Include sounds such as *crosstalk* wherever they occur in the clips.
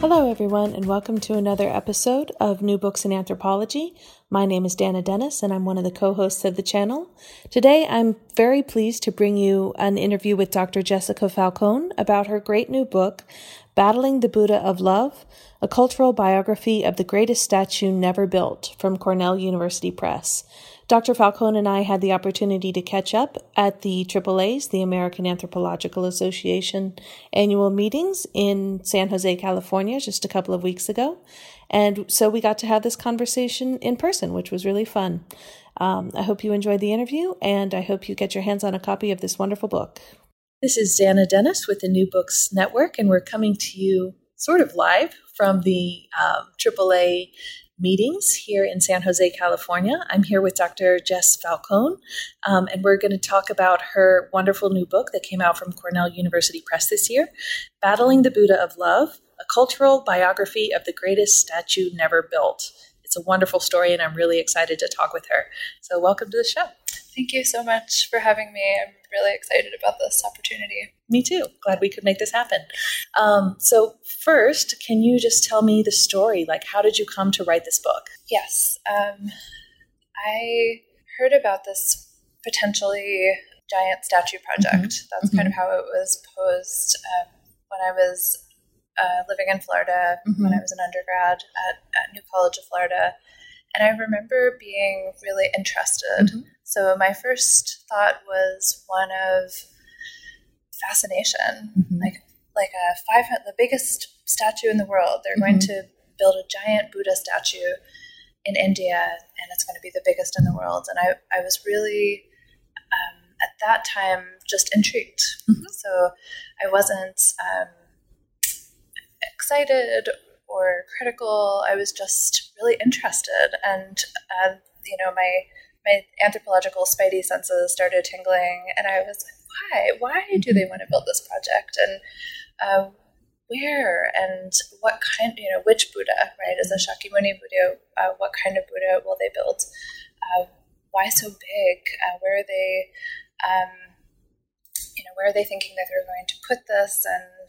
Hello, everyone, and welcome to another episode of New Books in Anthropology. My name is Dana Dennis, and I'm one of the co hosts of the channel. Today, I'm very pleased to bring you an interview with Dr. Jessica Falcone about her great new book, Battling the Buddha of Love A Cultural Biography of the Greatest Statue Never Built from Cornell University Press. Dr. Falcone and I had the opportunity to catch up at the AAA's, the American Anthropological Association annual meetings in San Jose, California, just a couple of weeks ago. And so we got to have this conversation in person, which was really fun. Um, I hope you enjoyed the interview, and I hope you get your hands on a copy of this wonderful book. This is Dana Dennis with the New Books Network, and we're coming to you sort of live from the um, AAA meetings here in San Jose, California. I'm here with Dr. Jess Falcone, um, and we're going to talk about her wonderful new book that came out from Cornell University Press this year Battling the Buddha of Love A Cultural Biography of the Greatest Statue Never Built. It's a wonderful story, and I'm really excited to talk with her. So, welcome to the show. Thank you so much for having me. I'm really excited about this opportunity. Me too. Glad we could make this happen. Um, so, first, can you just tell me the story? Like, how did you come to write this book? Yes. Um, I heard about this potentially giant statue project. Mm-hmm. That's mm-hmm. kind of how it was posed um, when I was uh, living in Florida, mm-hmm. when I was an undergrad at, at New College of Florida. And I remember being really interested. So my first thought was one of fascination, mm-hmm. like like a five the biggest statue in the world. They're mm-hmm. going to build a giant Buddha statue in India, and it's going to be the biggest in the world. And I I was really um, at that time just intrigued. Mm-hmm. So I wasn't um, excited or critical. I was just really interested, and uh, you know, my my anthropological spidey senses started tingling, and I was like, why? Why do they want to build this project? And uh, where and what kind? You know, which Buddha? Right? Is a Shakyamuni Buddha? Uh, what kind of Buddha will they build? Uh, why so big? Uh, where are they? Um, you know, where are they thinking that they're going to put this? And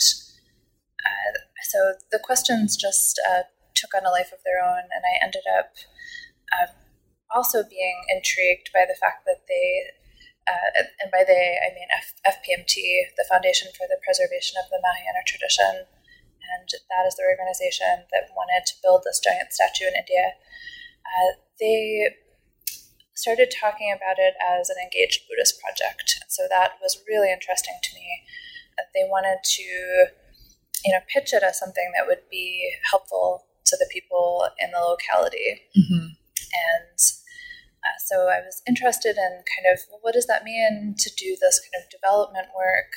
uh, so the questions just uh, took on a life of their own, and I ended up um, also being intrigued by the fact that they, uh, and by they I mean F- FPMT, the Foundation for the Preservation of the Mahayana Tradition, and that is the organization that wanted to build this giant statue in India. Uh, they started talking about it as an engaged Buddhist project. So that was really interesting to me. That They wanted to you know, pitch it as something that would be helpful to the people in the locality. Mm-hmm. And uh, so I was interested in kind of well, what does that mean to do this kind of development work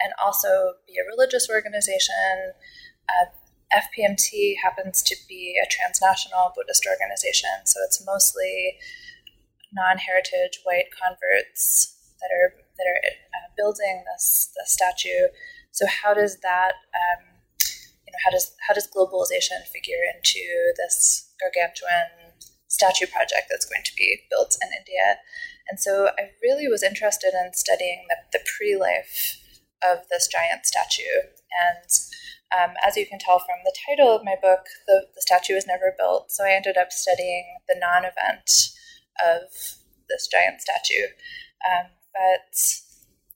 and also be a religious organization. Uh, FPMT happens to be a transnational Buddhist organization, so it's mostly non-heritage white converts that are that are uh, building this, statue so how does that, um, you know, how does how does globalization figure into this gargantuan statue project that's going to be built in India? And so I really was interested in studying the, the pre-life of this giant statue. And um, as you can tell from the title of my book, the, the statue was never built. So I ended up studying the non-event of this giant statue. Um, but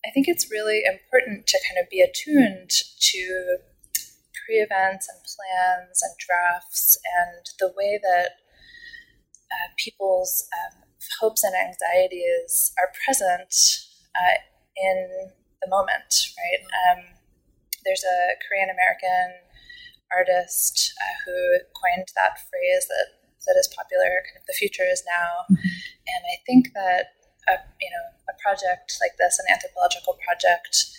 I think it's really important to kind of be attuned to pre events and plans and drafts and the way that uh, people's um, hopes and anxieties are present uh, in the moment, right? Um, there's a Korean American artist uh, who coined that phrase that, that is popular, kind of the future is now. Mm-hmm. And I think that a, you know, a project like this, an anthropological project,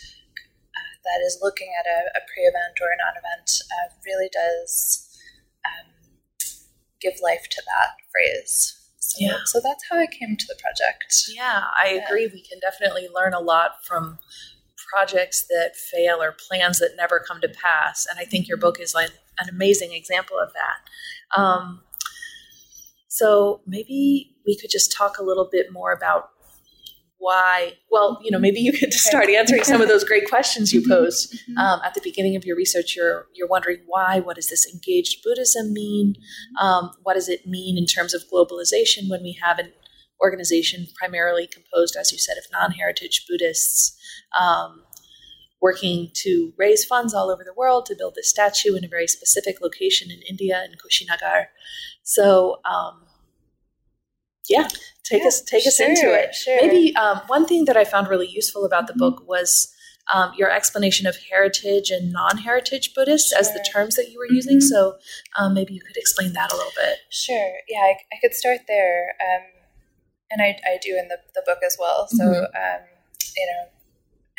uh, that is looking at a, a pre-event or a non-event uh, really does um, give life to that phrase. So, Yeah. so that's how I came to the project. Yeah, I Yeah. agree. We can definitely learn a lot from projects that fail or plans that never come to pass. And I think your book is like an amazing example of that. Um, so maybe we could just talk a little bit more about why. Well, you know, maybe you could just *laughs* start answering some of those great questions you *laughs* posed um, at the beginning of your research. You're you're wondering why. What does this engaged Buddhism mean? Um, what does it mean in terms of globalization when we have an organization primarily composed, as you said, of non-heritage Buddhists? Um, working to raise funds all over the world to build this statue in a very specific location in India in Kushinagar. So, um, yeah, take Yeah, us take us into it. sure. Maybe um, one thing that I found really useful about the book was um, your explanation of heritage and non-heritage Buddhists as the terms that you were using. Mhm. So um, maybe you could explain that a little bit. Sure. Yeah, I, I could start there. Um, and I, I do in the, the book as well. So, Mhm. um, you know,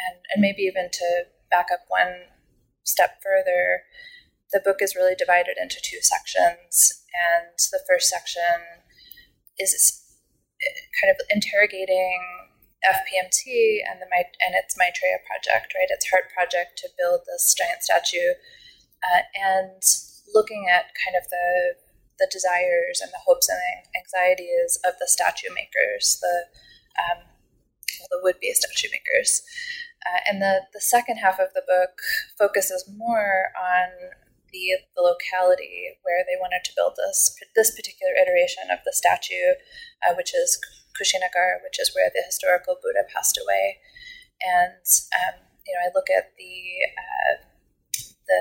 and, and maybe even to back up one step further, the book is really divided into two sections. And the first section is uh, kind of interrogating FPMT and the and its Maitreya project, right? Its heart project to build this giant statue, uh, and looking at kind of the the desires and the hopes and anxieties of the statue makers, the um, the would be statue makers. Uh, and the, the second half of the book focuses more on the, the locality where they wanted to build this this particular iteration of the statue, uh, which is Kushinagar, which is where the historical Buddha passed away. And um, you know, I look at the uh, the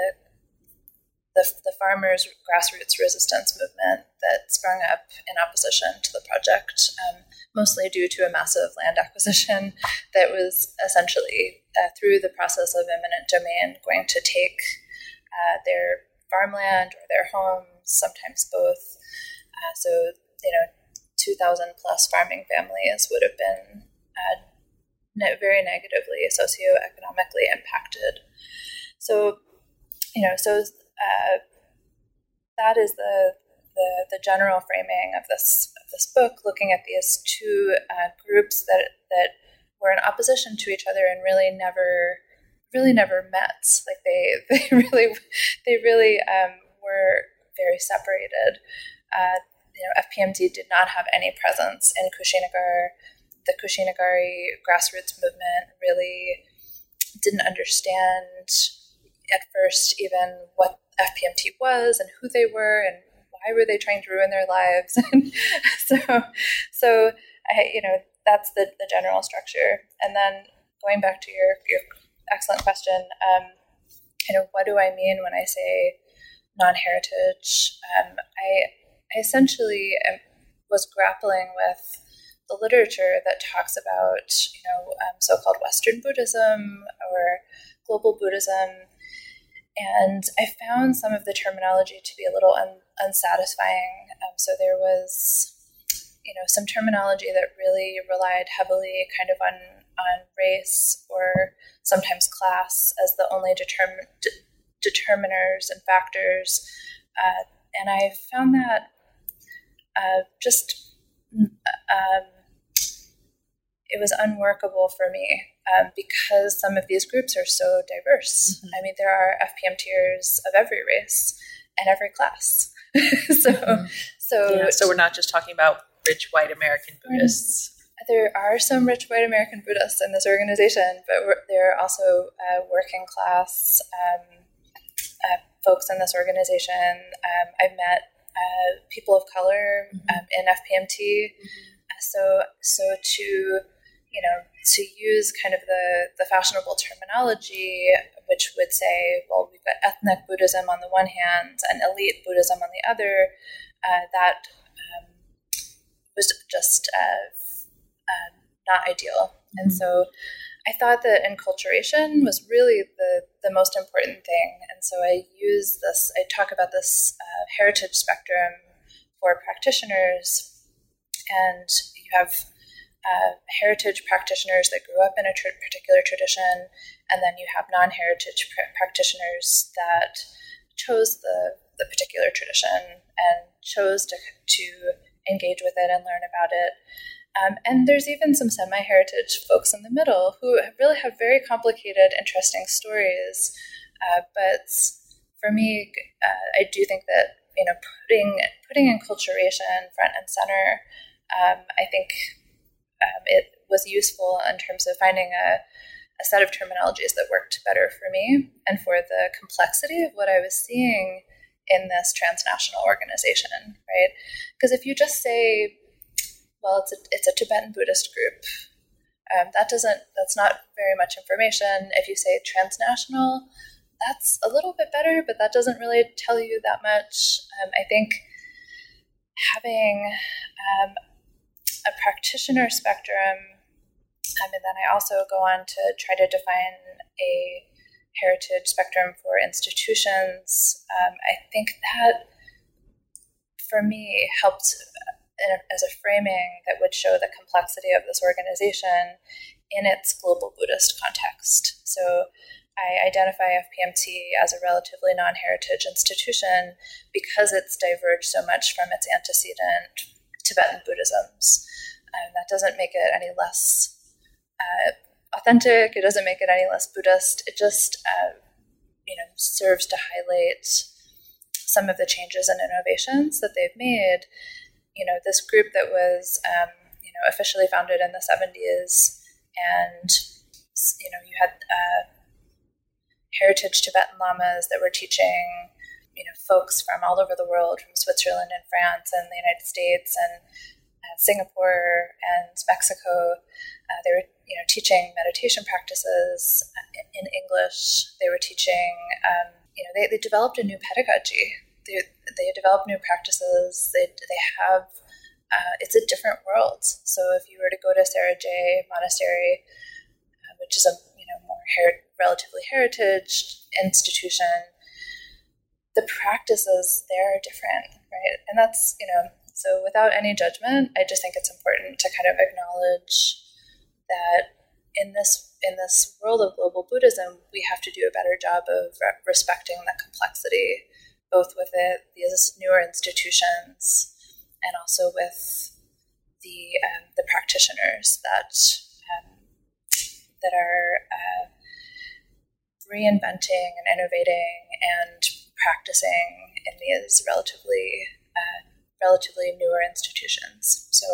the, the farmers' grassroots resistance movement that sprung up in opposition to the project, um, mostly due to a massive land acquisition *laughs* that was essentially, uh, through the process of eminent domain, going to take uh, their farmland or their homes, sometimes both. Uh, so, you know, 2,000 plus farming families would have been uh, ne- very negatively socioeconomically impacted. So, you know, so uh, that is the, the the general framing of this of this book, looking at these two uh, groups that that were in opposition to each other and really never really never met. Like they *laughs* they really they really um, were very separated. Uh, you know, FPMT did not have any presence in Kushinagar. The Kushinagari grassroots movement really didn't understand at first even what FPMT was and who they were and why were they trying to ruin their lives. *laughs* And so, so I, you know, that's the, the general structure. And then going back to your, your excellent question, um, you know, what do I mean when I say non-heritage? Um, I, I essentially am, was grappling with the literature that talks about, you know, um, so-called Western Buddhism or global Buddhism, and I found some of the terminology to be a little un- unsatisfying. Um, so there was, you know, some terminology that really relied heavily kind of on on race or sometimes class as the only determin- de- determiners and factors, uh, and I found that uh, just um, it was unworkable for me um, because some of these groups are so diverse. Mhm. I mean, there are FPM FPMTers of every race and every class. *laughs* so, Mhm. so, Yeah, so we're not just talking about rich white American Buddhists. There are some rich white American Buddhists in this organization, but there are also uh, working class um, uh, folks in this organization. Um, I've met uh, people of color Mhm. um, in FPMT. Uh, so, so to you know to use kind of the the fashionable terminology, which would say, well, we've got ethnic Buddhism on the one hand and elite Buddhism on the other. Uh, that um, was just uh, um, not ideal. And Mhm. so I thought that enculturation was really the, the most important thing. And so I use this, I talk about this uh, heritage spectrum for practitioners. And you have uh, heritage practitioners that grew up in a tr- particular tradition, and then you have non-heritage pr- practitioners that chose the the particular tradition and chose to to engage with it and learn about it. Um, and there's even some semi-heritage folks in the middle who really have very complicated, interesting stories. Uh, but for me, uh, I do think that you know putting putting enculturation front and center, um, I think um, it was useful in terms of finding a, a set of terminologies that worked better for me and for the complexity of what I was seeing in this transnational organization, right? Because if you just say, well, it's a, it's a Tibetan Buddhist group, um, that doesn't, that's not very much information. If you say transnational, that's a little bit better, but that doesn't really tell you that much. Um, I think having um, a practitioner spectrum, um, and then I also go on to try to define a heritage spectrum for institutions. Um, I think that for me helped as a framing that would show the complexity of this organization in its global Buddhist context. So I identify FPMT as a relatively non heritage institution because it's diverged so much from its antecedent Tibetan Buddhisms. And that doesn't make it any less uh, authentic. It doesn't make it any less Buddhist. It just, uh, you know, serves to highlight some of the changes and innovations that they've made. You know, this group that was, um, you know, officially founded in the 70s, and you know, you had uh, heritage Tibetan lamas that were teaching, you know, folks from all over the world, from Switzerland and France and the United States and uh, Singapore and Mexico. Uh, they were you know, teaching meditation practices in English. They were teaching, um, you know, they, they developed a new pedagogy. They, they develop new practices. They, they have, uh, it's a different world. So if you were to go to Sera Je Monastery, uh, which is a, you know, more her- relatively heritage institution, the practices there are different, right? And that's, you know, so without any judgment, I just think it's important to kind of acknowledge that in this in this world of global Buddhism, we have to do a better job of re- respecting the complexity, both with it, these newer institutions and also with the um, the practitioners that um, that are uh, reinventing and innovating and practicing in these relatively uh, relatively newer institutions. So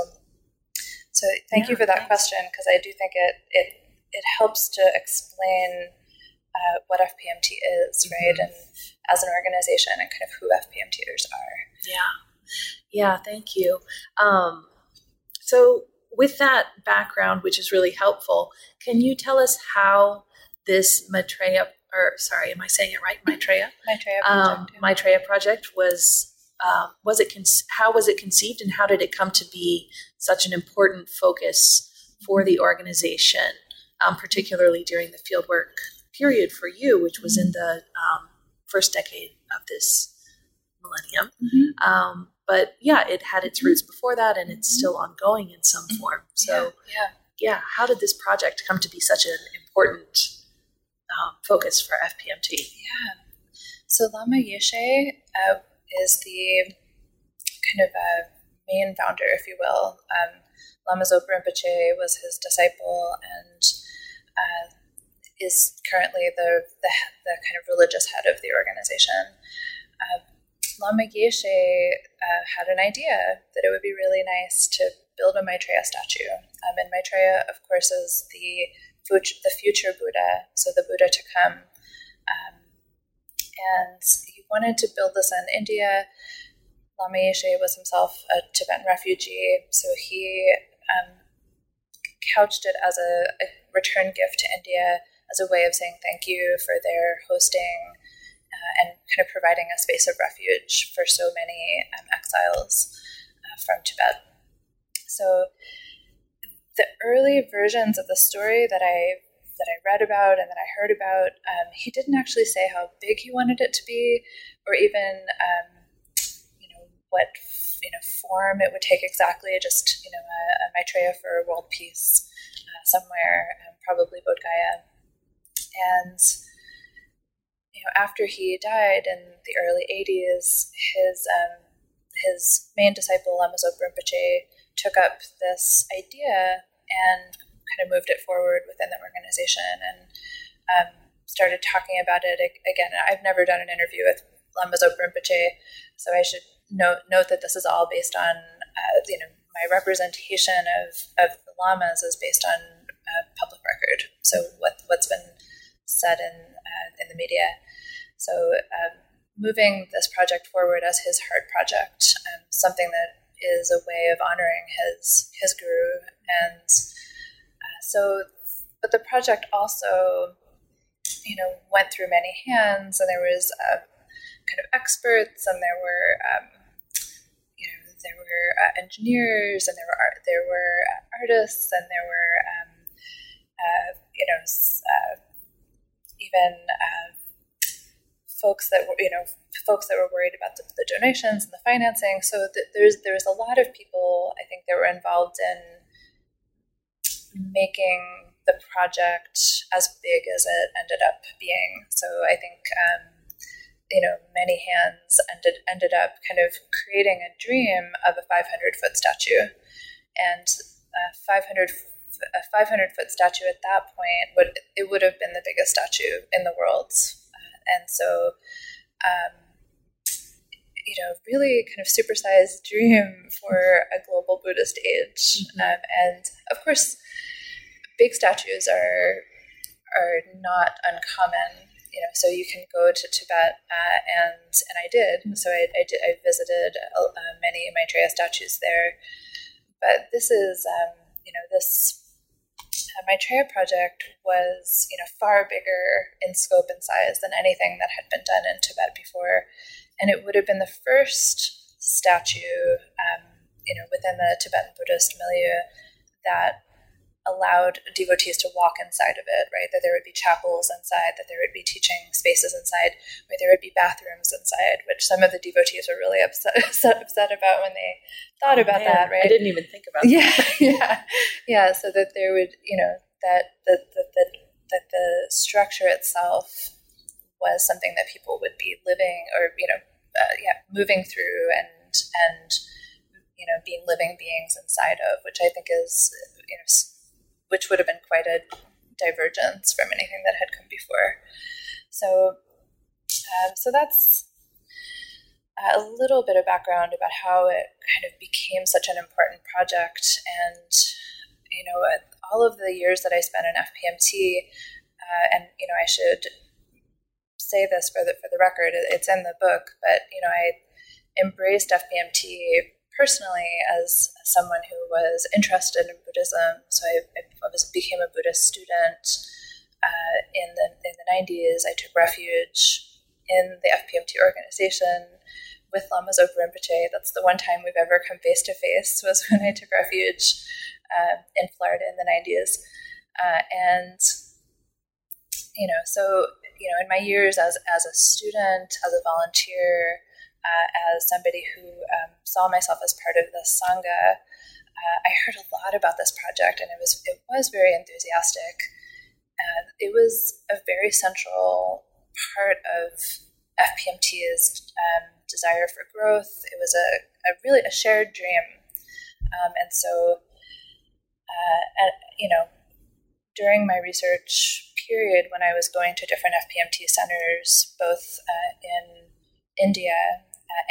so thank yeah, you for that thanks. question because I do think it it it helps to explain uh, what FPMT is, mm-hmm. right, and as an organization and kind of who FPMTers are. Yeah, yeah. Thank you. Um, so with that background, which is really helpful, can you tell us how this Maitreya, or sorry, am I saying it right? Maitreya. *laughs* Maitreya project. Um, Maitreya project was um, was it con- how was it conceived and how did it come to be such an important focus for the organization, um, particularly during the fieldwork period for you, which was in the um, first decade of this millennium. Mm-hmm. Um, but yeah, it had its roots before that, and it's still ongoing in some mm-hmm. form. So yeah, yeah. yeah how did this project come to be such an important um, focus for FPMT? Yeah. So Lama Yeshe uh, is the kind of a main founder, if you will. Um, Lama Zopa Rinpoche was his disciple and uh, is currently the, the, the kind of religious head of the organization. Uh, Lama Yeshe uh, had an idea that it would be really nice to build a Maitreya statue. Um, and Maitreya, of course, is the the future Buddha, so the Buddha to come. Um, and he wanted to build this in India. Lama Yeshe was himself a Tibetan refugee, so he um, couched it as a, a, return gift to India as a way of saying thank you for their hosting uh, and kind of providing a space of refuge for so many um, exiles uh, from Tibet. So the early versions of the story that I that I read about and that I heard about, um, he didn't actually say how big he wanted it to be, or even um, you know what you know form it would take exactly. Just you know a, a Maitreya for world peace uh, somewhere, um, probably Bodh Gaya, and you know, after he died in the early 80s, his um, his main disciple Lama Zopa Rinpoche took up this idea and kind of moved it forward within the organization and um, started talking about it again. I've never done an interview with Lama Zopa Rinpoche, so I should note note that this is all based on uh, you know my representation of of the lamas is based on uh, public record. So what what's been said in uh, in the media. So um, moving this project forward as his heart project, um, something that is a way of honoring his his guru, and uh, so. But the project also, you know, went through many hands, and there was uh, kind of experts, and there were. Um, you know, there were uh, engineers, and there were art, there were uh, artists, and there were um, uh, you know even folks that were, you know, folks that were worried about the, the donations and the financing. So th- there's a lot of people I think that were involved in making the project as big as it ended up being. So I think um, you know many hands ended ended up kind of creating a dream of a 500 foot statue, and a 500 a 500 foot statue at that point would it would have been the biggest statue in the world and so, um, you know, really kind of supersized dream for a global Buddhist age. Mm-hmm. Um, and of course, big statues are are not uncommon. You know, so you can go to Tibet, uh, and and I did. Mm-hmm. So I, I, did, I visited uh, many Maitreya statues there. But this is, um, you know, this uh, Maitreya project was, you know, far bigger in scope and size than anything that had been done in Tibet before, and it would have been the first statue, um, you know, within the Tibetan Buddhist milieu that allowed devotees to walk inside of it, right? That there would be chapels inside, that there would be teaching spaces inside, where there would be bathrooms inside, which some of the devotees were really *laughs* upset upset about when they thought oh, about man. that, right? I didn't even think about yeah, that. *laughs* Yeah, yeah, So that there would, you know, that the, the, the, that the structure itself was something that people would be living or, you know, uh, yeah, moving through and, and, you know, being living beings inside of, which I think is, you know, which would have been quite a divergence from anything that had come before. So, um, so that's a little bit of background about how it kind of became such an important project. And, you know, all of the years that I spent in FPMT, uh, and, you know, I should say this for the, for the record, it's in the book, but, you know, I embraced FPMT personally as someone who was interested in Buddhism. So I, I was, became a Buddhist student uh, in the in the nineties. I took refuge in the FPMT organization with Lama Zopa Rinpoche. That's the one time we've ever come face to face was when I took refuge uh, in Florida in the nineties, uh, and you know, so you know, in my years as as a student, as a volunteer uh, as somebody who um, saw myself as part of the sangha, uh, I heard a lot about this project, and it was it was very enthusiastic. It was a very central part of FPMT's um, desire for growth. It was a, a really a shared dream, um, and so uh, at, you know during my research period when I was going to different FPMT centers, both uh, in India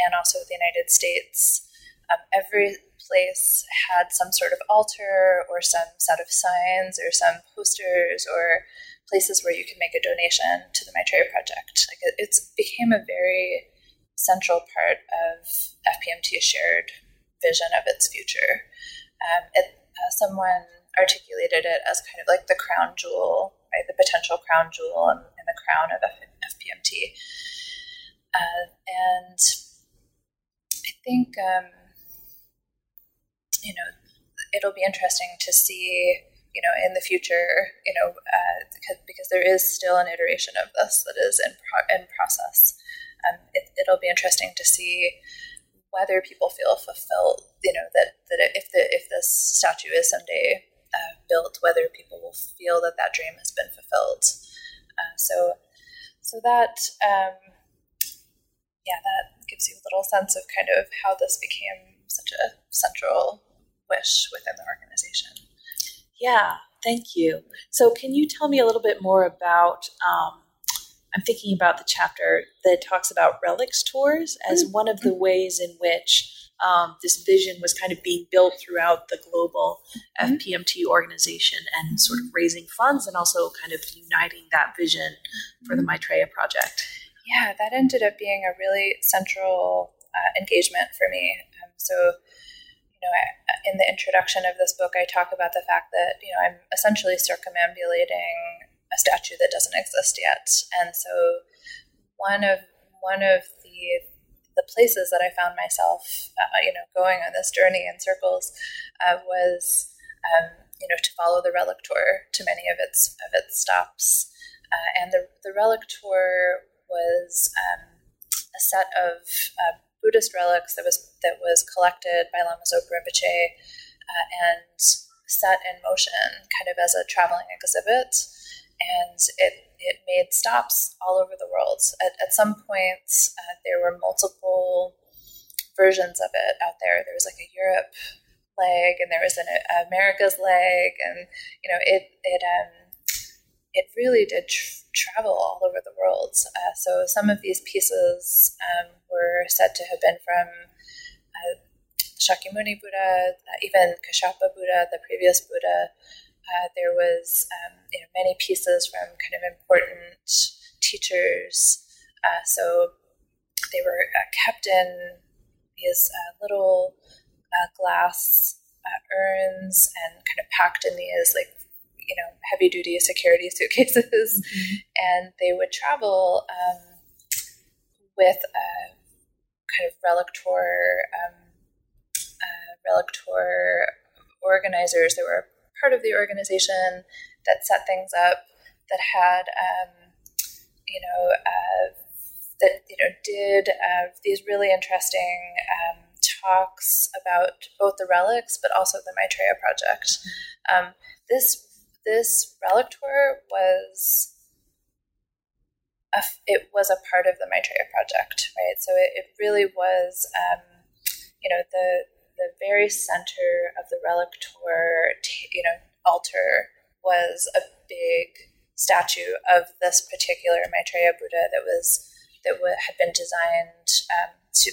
and also the United States. Um, every place had some sort of altar or some set of signs or some posters or places where you can make a donation to the Maitreya Project. Like it, it's became a very central part of FPMT's shared vision of its future. Um, it, uh, someone articulated it as kind of like the crown jewel, right? The potential crown jewel in, in the crown of F- FPMT. Uh, and think um, you know it'll be interesting to see you know in the future you know uh, because, because there is still an iteration of this that is in pro- in process. Um, it, it'll be interesting to see whether people feel fulfilled. You know that that if the if this statue is someday uh, built, whether people will feel that that dream has been fulfilled. Uh, so, so that um, yeah, that gives you a little sense of kind of how this became such a central wish within the organization. Yeah, thank you. So, can you tell me a little bit more about? Um, I'm thinking about the chapter that talks about relics tours as mm-hmm. one of the ways in which um, this vision was kind of being built throughout the global mm-hmm. FPMT organization and sort of raising funds and also kind of uniting that vision for the mm-hmm. Maitreya project. Yeah, that ended up being a really central uh, engagement for me. Um, so, you know, I, in the introduction of this book, I talk about the fact that, you know, I'm essentially circumambulating a statue that doesn't exist yet. And so one of one of the the places that I found myself, uh, you know, going on this journey in circles uh, was, um, you know, to follow the relic tour to many of its of its stops, uh, and the the relic tour was um, a set of uh, Buddhist relics that was that was collected by Lama Zopa Rinpoche uh, and set in motion, kind of as a traveling exhibit and it it made stops all over the world. At, at some points, uh, there were multiple versions of it out there. There was like a Europe leg, and there was an America's leg, and you know it it um, it really did tr- travel all over the world. Uh, so some of these pieces um, were said to have been from. Uh, Shakyamuni Buddha, uh, even Kashyapa Buddha, the previous Buddha, uh, there was um, you know, many pieces from kind of important teachers. Uh, so they were uh, kept in these little glass urns and kind of packed in these like you know heavy duty security *laughs* suitcases, mm-hmm. and they would travel um, with a kind of relic tour. Um, relic tour organizers. There were part of the organization that set things up, that had, um, you know, uh, that you know did uh, these really interesting um, talks about both the relics, but also the Maitreya project. Mm-hmm. Um, this this relic tour was a, it was a part of the Maitreya project, right? So it, it really was, um, you know, the the very center of the relic tour, you know, altar was a big statue of this particular Maitreya Buddha that was that w- had been designed um, to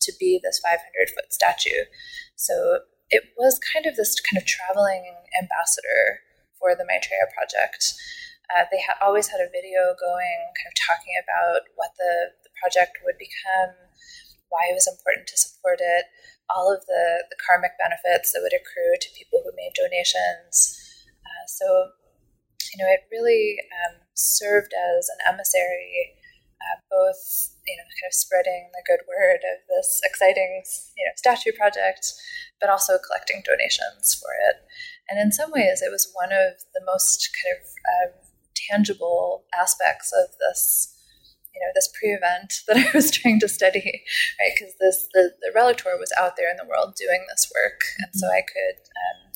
to be this 500 foot statue. So it was kind of this kind of traveling ambassador for the Maitreya project. Uh, they ha- always had a video going, kind of talking about what the, the project would become, why it was important to support it, all of the, the karmic benefits that would accrue to people who made donations. Uh, so, you know, it really um, served as an emissary, uh, both, you know, kind of spreading the good word of this exciting, you know, statue project, but also collecting donations for it. And in some ways, it was one of the most kind of uh, tangible aspects of this you know this pre-event *laughs* that I was trying to study, right? Because this the, the was out there in the world doing this work, and so I could um,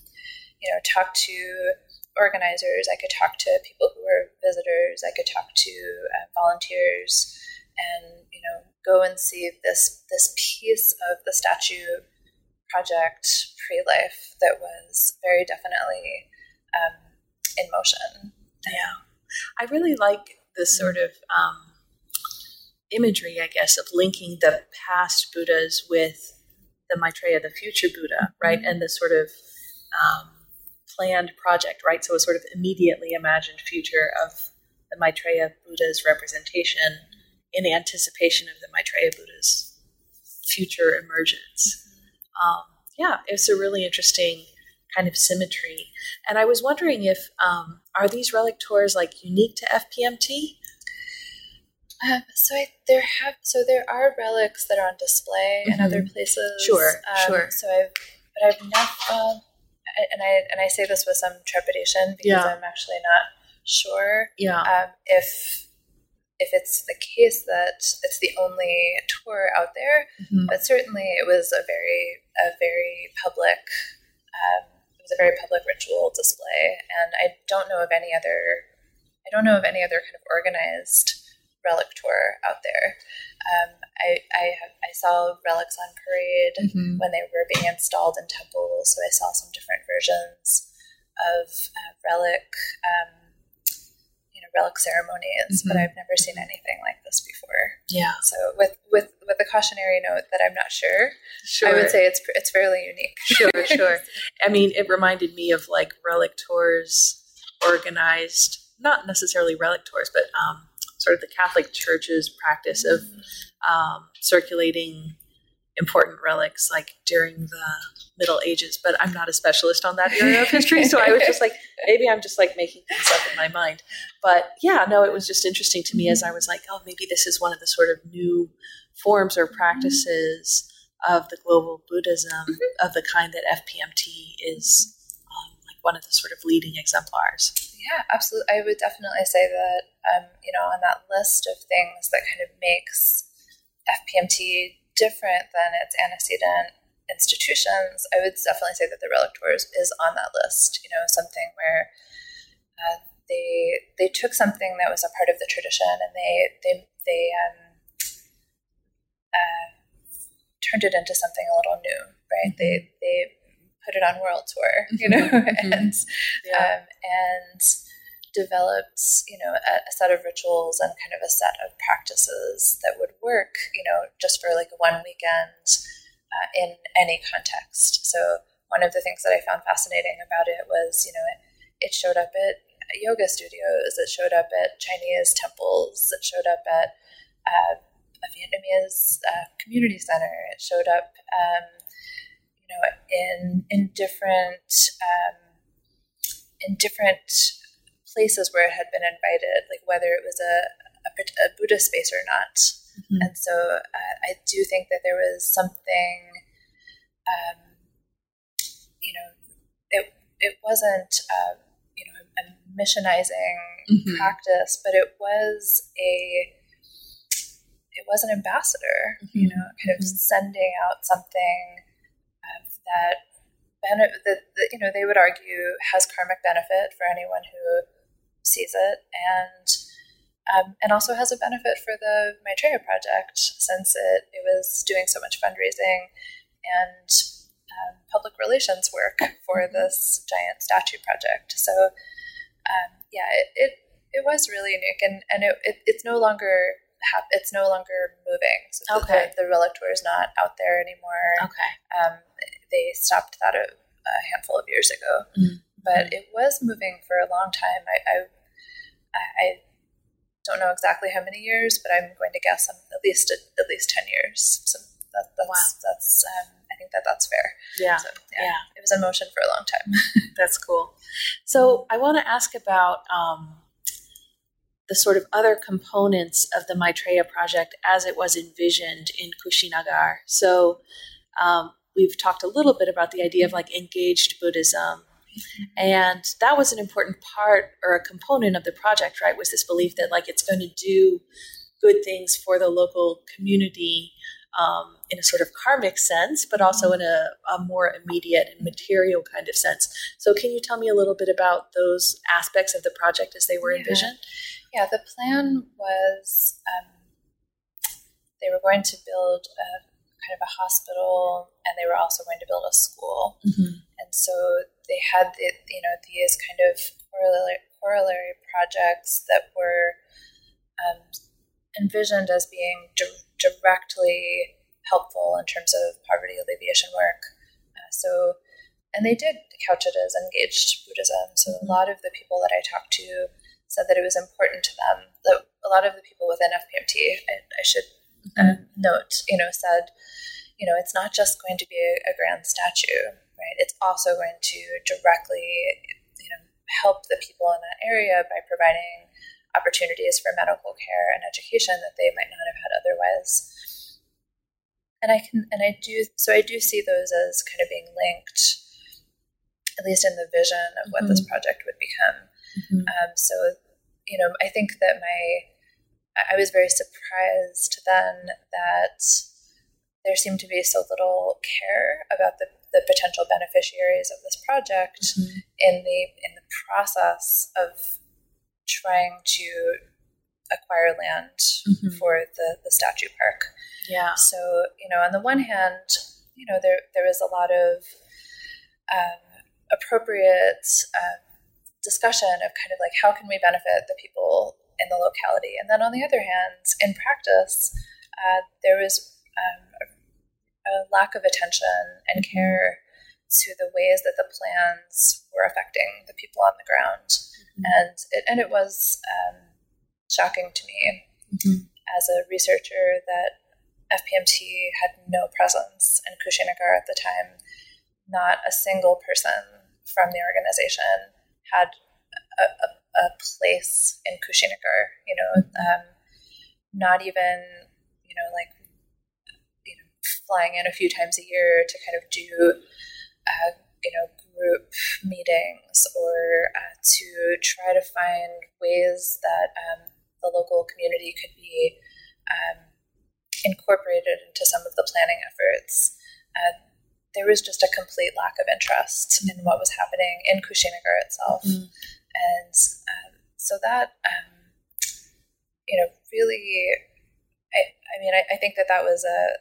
you know talk to organizers, I could talk to people who were visitors, I could talk to uh, volunteers, and you know go and see this this piece of the statue project pre-life that was very definitely um, in motion. Yeah, I really like this sort of um, imagery, I guess, of linking the past Buddhas with the Maitreya, the future Buddha, right? Mm-hmm. And the sort of um, planned project, right? So a sort of immediately imagined future of the Maitreya Buddha's representation in anticipation of the Maitreya Buddha's future emergence. Um, yeah, it's a really interesting kind of symmetry. And I was wondering if um, are these relic tours like unique to FPMT, um, so I, there have so there are relics that are on display mm-hmm. in other places. Sure, um, sure. So I've but I've not um, and I and I say this with some trepidation because yeah. I'm actually not sure. Yeah. Um, if if it's the case that it's the only tour out there, mm-hmm. but certainly it was a very a very public. Um, it was a very public ritual display, and I don't know of any other I don't know of any other kind of organized relic tour out there. Um, I, I, I, saw relics on parade mm-hmm. when they were being installed in temples, so I saw some different versions of uh, relic, um, relic ceremonies, mm-hmm. but I've never seen anything like this before. Yeah. So with with with the cautionary note that I'm not sure, sure. I would say it's it's fairly unique. Sure, *laughs* sure. I mean, it reminded me of like relic tours organized, not necessarily relic tours, but um, sort of the Catholic Church's practice of um, circulating important relics like during the Middle Ages. But I'm not a specialist on that era of history, so I was just like, *laughs* maybe I'm just like making things up in my mind. But yeah, no, it was just interesting to me as I was like, oh, maybe this is one of the sort of new forms or practices of the global Buddhism mm-hmm. of the kind that FPMT is um, like one of the sort of leading exemplars. Yeah, absolutely. I would definitely say that, um, you know, on that list of things that kind of makes FPMT different than its antecedent institutions, I would definitely say that the Relic Tours is on that list. You know, something where uh, they they took something that was a part of the tradition and they they they um, uh, turned it into something a little new, right? Mm-hmm. They they put it on world tour, you know, *laughs* mm-hmm. and yeah. um, and developed, you know, a, a, set of rituals and kind of a set of practices that would work, you know, just for like one weekend uh, in any context. So one of the things that I found fascinating about it was, you know, it, it showed up at yoga studios, it showed up at Chinese temples, it showed up at uh, a Vietnamese uh, community center, it showed up. Um, you know, in in different um, in different places where it had been invited, like whether it was a a, a Buddha space or not. Mm-hmm. And so uh, I do think that there was something, um, you know, it it wasn't um, you know a missionizing mm-hmm. practice, but it was a it was an ambassador, mm-hmm. you know, kind of mm-hmm. sending out something that, that, that you know they would argue has karmic benefit for anyone who sees it, and um, and also has a benefit for the Maitreya project since it, it was doing so much fundraising and um, public relations work for mm-hmm. this giant statue project. So um, yeah, it, it, it was really unique, and and it, it it's no longer it's no longer moving. So okay. the, the relic tour is not out there anymore. Okay. Um, they stopped that a, a handful of years ago, mm-hmm. but it was moving for a long time. I, I, I don't know exactly how many years, but I'm going to guess at least at least ten years. So that, that's wow. that's um, I think that that's fair. Yeah. So, yeah, yeah, It was in motion for a long time. *laughs* that's cool. So I want to ask about. Um, the sort of other components of the Maitreya project as it was envisioned in Kushinagar. So, um, we've talked a little bit about the idea of like engaged Buddhism. And that was an important part or a component of the project, right? Was this belief that like it's going to do good things for the local community um, in a sort of karmic sense, but also in a, a, more immediate and material kind of sense. So, can you tell me a little bit about those aspects of the project as they were yeah. envisioned? Yeah, the plan was um, they were going to build a kind of a hospital, and they were also going to build a school. Mm-hmm. And so they had the, you know these kind of corollary, corollary projects that were um, envisioned as being di- directly helpful in terms of poverty alleviation work. Uh, so, and they did couch it as engaged Buddhism. So mm-hmm. a lot of the people that I talked to said that it was important to them. That a lot of the people within FPMT, I, I should uh, note, you know, said, you know, it's not just going to be a, a grand statue, right? It's also going to directly, you know, help the people in that area by providing opportunities for medical care and education that they might not have had otherwise. And I can, and I do, so I do see those as kind of being linked, at least in the vision of what mm-hmm. this project would become. Mm-hmm. Um, so, you know, I think that my, I was very surprised then that there seemed to be so little care about the, the potential beneficiaries of this project mm-hmm. in the in the process of trying to acquire land mm-hmm. for the, the statue park. Yeah. So, you know, on the one hand, you know, there, there is a lot of um, appropriate uh, discussion of kind of like how can we benefit the people in the locality. And then on the other hand, in practice, uh, there was um, a, a, lack of attention and mm-hmm. care to the ways that the plans were affecting the people on the ground. Mm-hmm. And it, and it was um, shocking to me mm-hmm. as a researcher that FPMT had no presence in Kushinagar at the time. Not a single person from the organization had a, a, a place in Kushinagar. You know, um, not even you know like you know flying in a few times a year to kind of do uh, you know group meetings or uh, to try to find ways that um, the local community could be um, incorporated into some of the planning efforts. Uh, there was just a complete lack of interest in what was happening in Kushinagar itself. Mm-hmm. And um, so that, um, you know, really, I, I mean, I, I, think that that was a,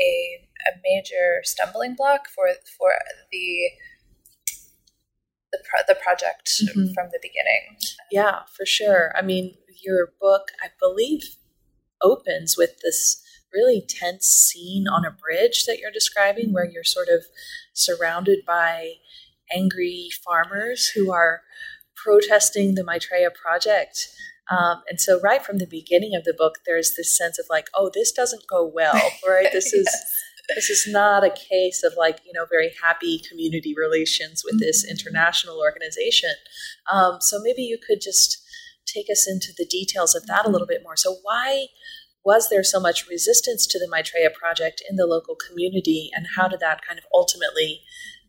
a, a major stumbling block for, for the, the, pro- the project mm-hmm. from the beginning. Yeah, for sure. I mean, your book, I believe, opens with this really tense scene on a bridge that you're describing, where you're sort of surrounded by angry farmers who are protesting the Maitreya project. Um, and so, right from the beginning of the book, there's this sense of like, oh, this doesn't go well, *laughs* right? This is this is not a case of like you know very happy community relations with this mm-hmm. international organization. Um, so maybe you could just take us into the details of that a little bit more. So why was there so much resistance to the Maitreya project in the local community, and how did that kind of ultimately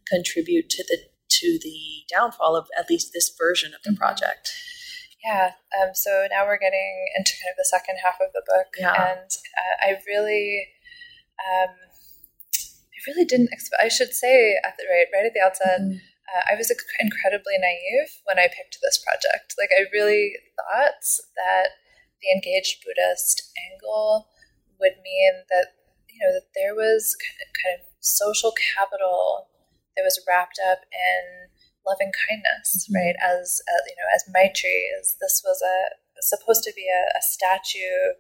contribute to the to the downfall of at least this version of the mm-hmm. project? Yeah, um, so now we're getting into kind of the second half of the book, yeah. and uh, I really, um, I really didn't expect. I should say at the right, right at the outset. Mm-hmm. Uh, I was incredibly naive when I picked this project. Like, I really thought that the engaged Buddhist angle would mean that you know that there was kind of social capital that was wrapped up in loving kindness, mm-hmm. right? As uh, you know, as Maitri, as this was a supposed to be a, a statue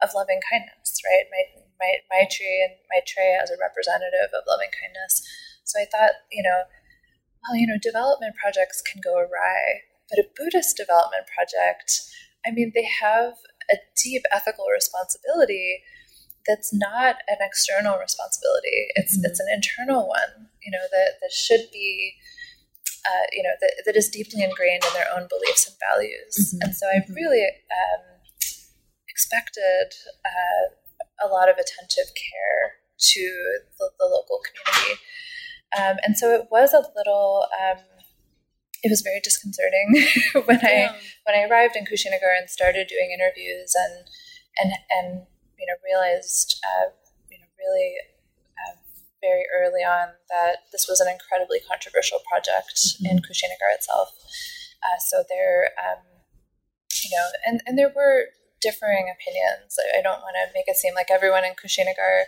of loving kindness, right? My, my, Maitri and Maitreya as a representative of loving kindness. So I thought, you know, well, you know, development projects can go awry, but a Buddhist development project I mean, they have a deep ethical responsibility that's not an external responsibility. It's mm-hmm. it's an internal one. You know that that should be. Uh, you know that, that is deeply ingrained in their own beliefs and values, mm-hmm. and so I mm-hmm. really um, expected uh, a lot of attentive care to the, the local community, um, and so it was a little um, it was very disconcerting *laughs* when yeah. I when I arrived in Kushinagar and started doing interviews and and and you know realized uh, you know really very early on that this was an incredibly controversial project mm-hmm. in Kushinagar itself. Uh, so there, um, you know, and and there were differing opinions. I, I don't want to make it seem like everyone in Kushinagar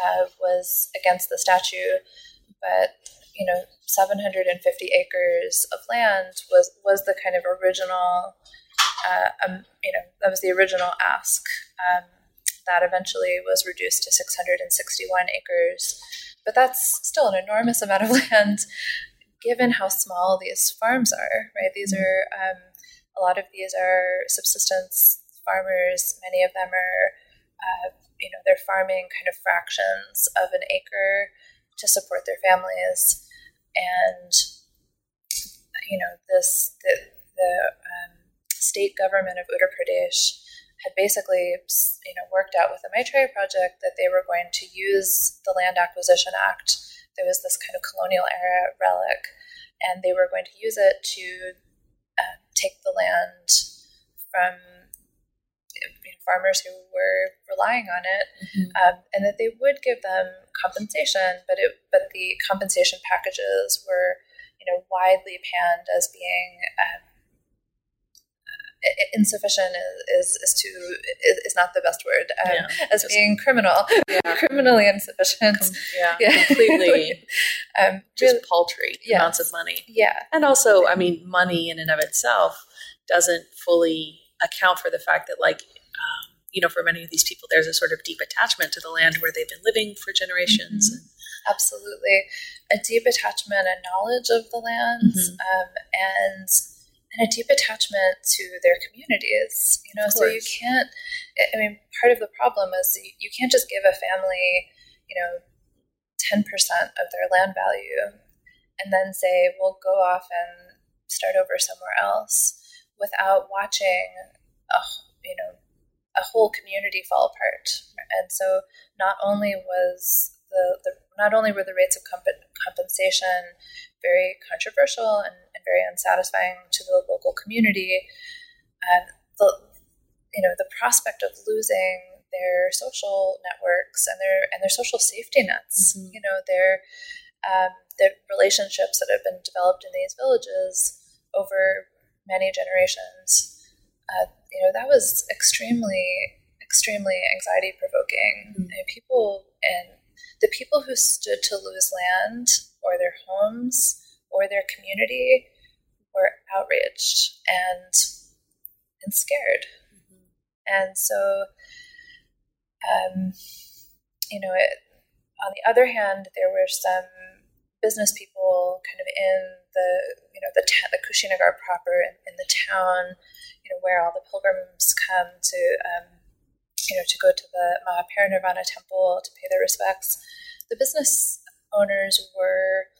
uh, was against the statue, but you know 750 acres of land was was the kind of original uh, um, you know that was the original ask um, that eventually was reduced to 661 acres but that's still an enormous amount of *laughs* land given how small these farms are right these mm-hmm. are um, a lot of these are subsistence farmers many of them are uh, you know they're farming kind of fractions of an acre to support their families. And, you know, this, the, the um, state government of Uttar Pradesh had basically, you know, worked out with the Maitreya project that they were going to use the Land Acquisition Act. There was this kind of colonial era relic, and they were going to use it to uh, take the land from farmers who were relying on it, mm-hmm. um, and that they would give them compensation, but it but the compensation packages were you know widely panned as being um, insufficient is, is, to is, not the best word um, yeah, as being criminal. Yeah. *laughs* criminally insufficient. Com- yeah, yeah, completely. *laughs* Um, just really, paltry yes. amounts of money. Yeah. And also i mean money in and of itself doesn't fully account for the fact that like um, you know for many of these people there's a sort of deep attachment to the land where they've been living for generations mm-hmm. absolutely. A deep attachment and knowledge of the lands mm-hmm. um, and and a deep attachment to their communities. You know, so you can't. I mean, part of the problem is you can't just give a family, you know, ten percent of their land value, and then say, "We'll go off and start over somewhere else," without watching a you know a whole community fall apart. And so, not only was the, the not only were the rates of comp- compensation very controversial and, and, very unsatisfying to the local community, And the you know the prospect of losing their social networks and their and their social safety nets, mm-hmm. you know their um, the relationships that have been developed in these villages over many generations. Uh, you know that was extremely extremely anxiety provoking. Mm-hmm. people and the people who stood to lose land or their homes or their community were outraged and and scared. Mm-hmm. And so, um, you know, it, on the other hand, there were some business people kind of in the you know the ta- the Kushinagar proper in, in, the town, you know, where all the pilgrims come to um, you know, to go to the Mahaparinirvana temple to pay their respects. The business owners were,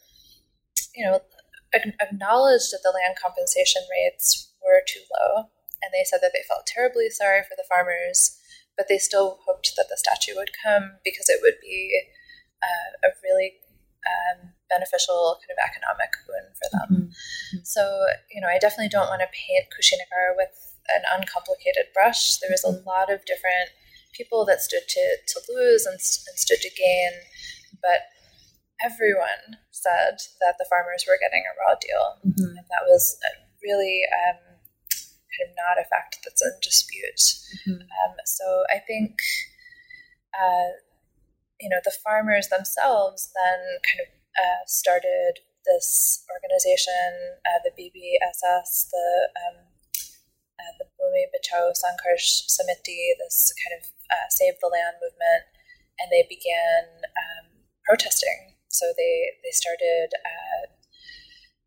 you know, acknowledged that the land compensation rates were too low, and they said that they felt terribly sorry for the farmers, but they still hoped that the statue would come because it would be uh, a really um, beneficial kind of economic boon for them. Mm-hmm. So, you know, I definitely don't want to paint Kushinagar with an uncomplicated brush. There was a mm-hmm. lot of different people that stood to, to lose and, and stood to gain, but everyone said that the farmers were getting a raw deal. Mm-hmm. And that was really um, kind of not a fact that's in dispute. Mm-hmm. Um, so I think, uh, you know, the farmers themselves then kind of uh, started this organization, uh, the BBSS, the um, uh, the Bhumi Bachao Sangharsh Samiti, this kind of uh, Save the Land movement, and they began um, protesting. So they they started, uh,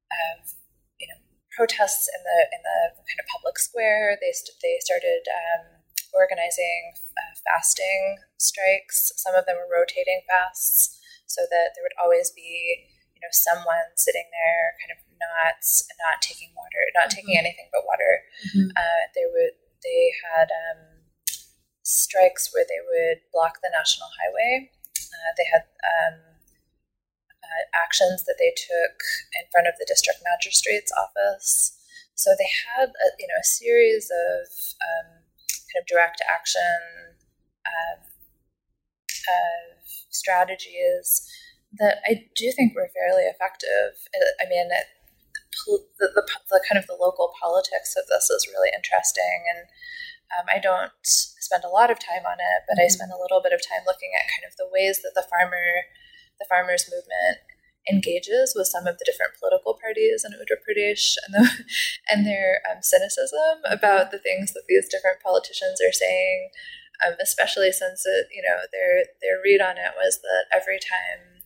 uh, you know, protests in the in the kind of public square. They st- they started um, organizing uh, fasting strikes. Some of them were rotating fasts, so that there would always be you know someone sitting there, kind of not not taking water, not mm-hmm. taking anything but water. Mm-hmm. Uh, they would they had um, strikes where they would block the national highway. Uh, they had um, uh, actions that they took in front of the district magistrate's office. So they had a, you know a series of um, kind of direct action uh, strategies that I do think were fairly effective. I mean, it, the, the, the, kind of the local politics of this is really interesting and um, I don't spend a lot of time on it, but mm-hmm. I spend a little bit of time looking at kind of the ways that the farmer, the farmers movement engages with some of the different political parties in Uttar Pradesh and the, *laughs* and their um, cynicism about the things that these different politicians are saying, um, especially since it, you know their their read on it was that every time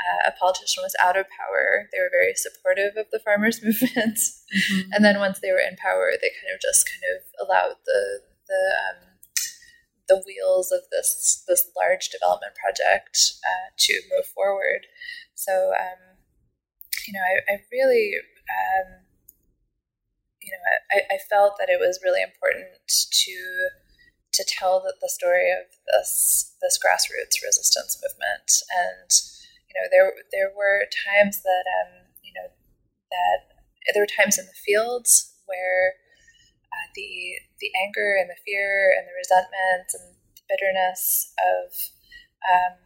uh, a politician was out of power, they were very supportive of the farmers' *laughs* movement, mm-hmm. and then once they were in power, they kind of just kind of allowed the the um, the wheels of this this large development project uh, to move forward. So, um, you know, I, I really, um, you know, I, I felt that it was really important to to tell the, the story of this this grassroots resistance movement and you know, there there were times that um, you know that there were times in the fields where the the anger and the fear and the resentment and the bitterness of um,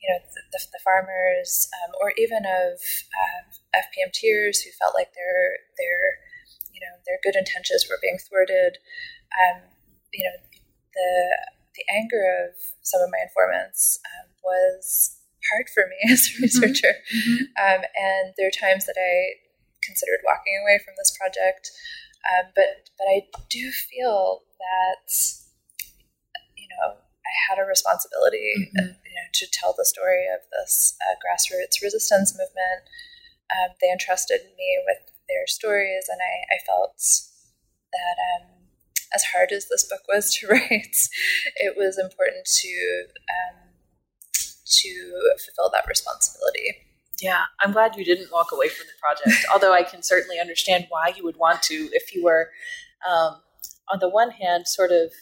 you know the, the, the farmers um, or even of uh, FPMTers who felt like their their you know their good intentions were being thwarted. Um, you know the the anger of some of my informants um, was hard for me *laughs* as a mm-hmm. researcher, mm-hmm. Um, and there are times that I considered walking away from this project. Um, but but I do feel that you know I had a responsibility mm-hmm. uh, you know, to tell the story of this uh, grassroots resistance movement. Um, they entrusted me with their stories, and I, I felt that um, as hard as this book was to *laughs* write, it was important to um, to fulfill that responsibility. Yeah, I'm glad you didn't walk away from the project. *laughs* although I can certainly understand why you would want to if you were, um, on the one hand, sort of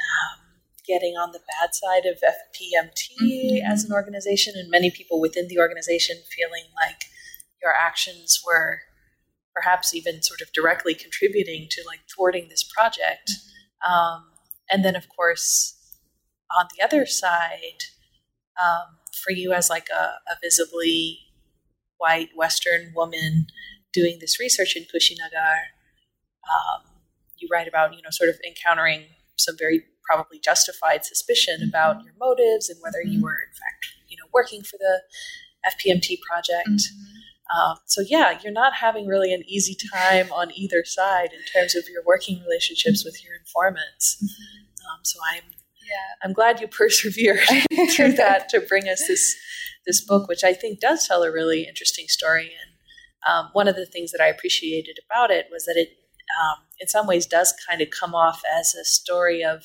um, getting on the bad side of FPMT mm-hmm. as an organization, and many people within the organization feeling like your actions were perhaps even sort of directly contributing to like thwarting this project. Mm-hmm. Um, and then, of course, on the other side, um, for you as like a, a, visibly white Western woman doing this research in Kushinagar, um, you write about you know sort of encountering some very probably justified suspicion mm-hmm. about your motives and whether you mm-hmm. were in fact you know working for the FPMT project. Mm-hmm. Um, so yeah, you're not having really an easy time on either side in terms of your working relationships with your informants. Mm-hmm. Um, so I'm. I'm glad you *laughs* persevered *laughs* through that to bring us this this book, which I think does tell a really interesting story. And um, one of the things that I appreciated about it was that it, um, in some ways, does kind of come off as a story of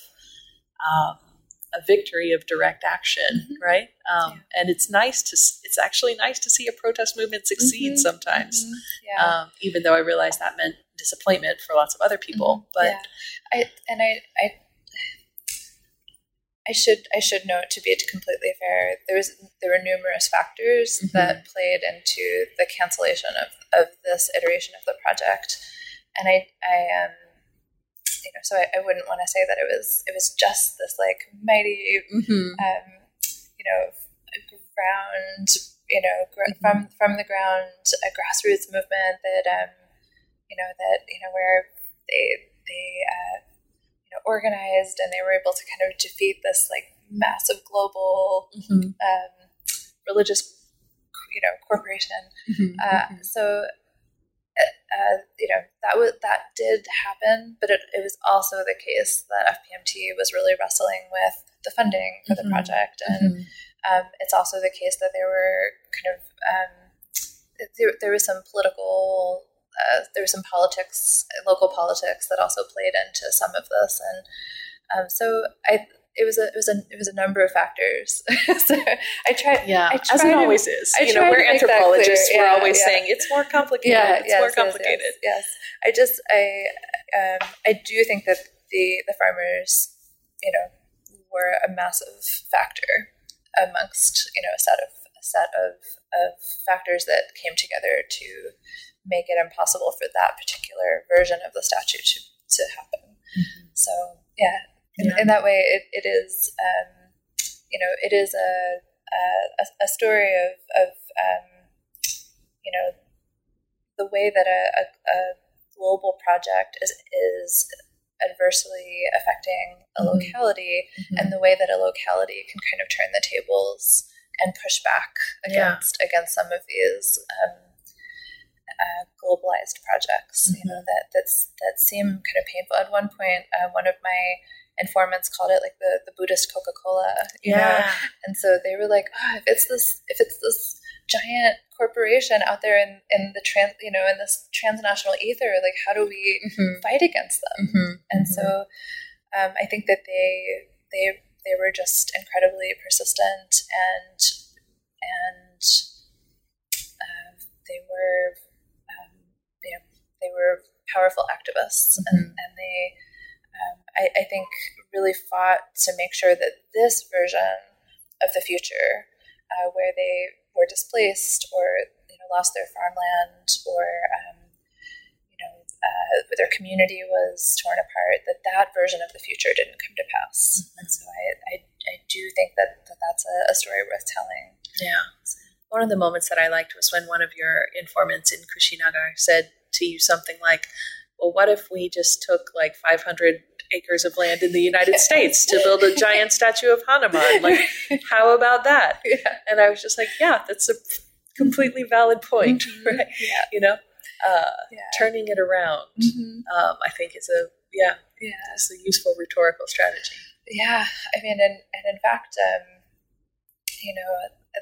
um, a victory of direct action, mm-hmm. right? Um, yeah. And it's nice to it's actually nice to see a protest movement succeed mm-hmm. sometimes, mm-hmm. Yeah. Um, even though I realize that meant disappointment for lots of other people. Mm-hmm. But yeah. I and I, I I should I should note to be completely fair, there was there were numerous factors mm-hmm. that played into the cancellation of, of this iteration of the project, and I I um you know, so I, I wouldn't want to say that it was it was just this like mighty, mm-hmm. um, you know, ground, you know, gr- mm-hmm. from from the ground, a grassroots movement that, um, you know, that you know where they they uh, you know organized and they were able to kind of defeat this like massive global mm-hmm. um, religious, you know, corporation. Mm-hmm. Uh, mm-hmm. so uh, you know that was that did happen, but it, it, was also the case that FPMT was really wrestling with the funding for mm-hmm. the project, and mm-hmm. um, it's also the case that there were kind of um, there, there was some political uh, there was some politics, local politics that also played into some of this, and um, so I it was a it was a it was a number of factors. *laughs* so I tried. Yeah, I tried as it to, always is. I you know, we're anthropologists. We're always yeah. saying it's more complicated. Yeah, it's yes, more complicated. Yes, yes, I just I um, I do think that the the farmers, you know, were a massive factor amongst you know a set of a set of of factors that came together to make it impossible for that particular version of the statute to to happen. Mm-hmm. So yeah, in, yeah. in that way, it, it is, um, you know, it is a, a, a story of, of um, you know, the way that a, a, a, global project is, is adversely affecting a mm-hmm. locality mm-hmm. and the way that a locality can kind of turn the tables and push back against yeah. against some of these um, uh, globalized projects mm-hmm. you know that that's that seem kind of painful at one point uh, one of my informants called it like the, the Buddhist Coca Cola. Yeah. Know? And so they were like, oh, if it's this, if it's this giant corporation out there in, in the trans, you know, in this transnational ether, like how do we mm-hmm. fight against them? Mm-hmm. And mm-hmm. so um, I think that they, they, they were just incredibly persistent and, and uh, they were, you they were powerful activists and, mm-hmm. and they, um, I, I, think, really fought to make sure that this version of the future, uh, where they were displaced or you know lost their farmland or um, you know uh, their community was torn apart, that that version of the future didn't come to pass. Mm-hmm. And so I, I, I, do think that, that that's a, a story worth telling. Yeah. One of the moments that I liked was when one of your informants in Kushinagar said to you something like, well, what if we just took like 500 acres of land in the United States to build a giant statue of Hanuman? *laughs* Like, how about that? Yeah. And I was just like, yeah, that's a completely valid point, Mhm. right? Yeah. You know, uh, Yeah. turning it around, Mhm. um, I think is a yeah, Yeah. is a useful rhetorical strategy. Yeah, I mean, and, and in fact, um, you know,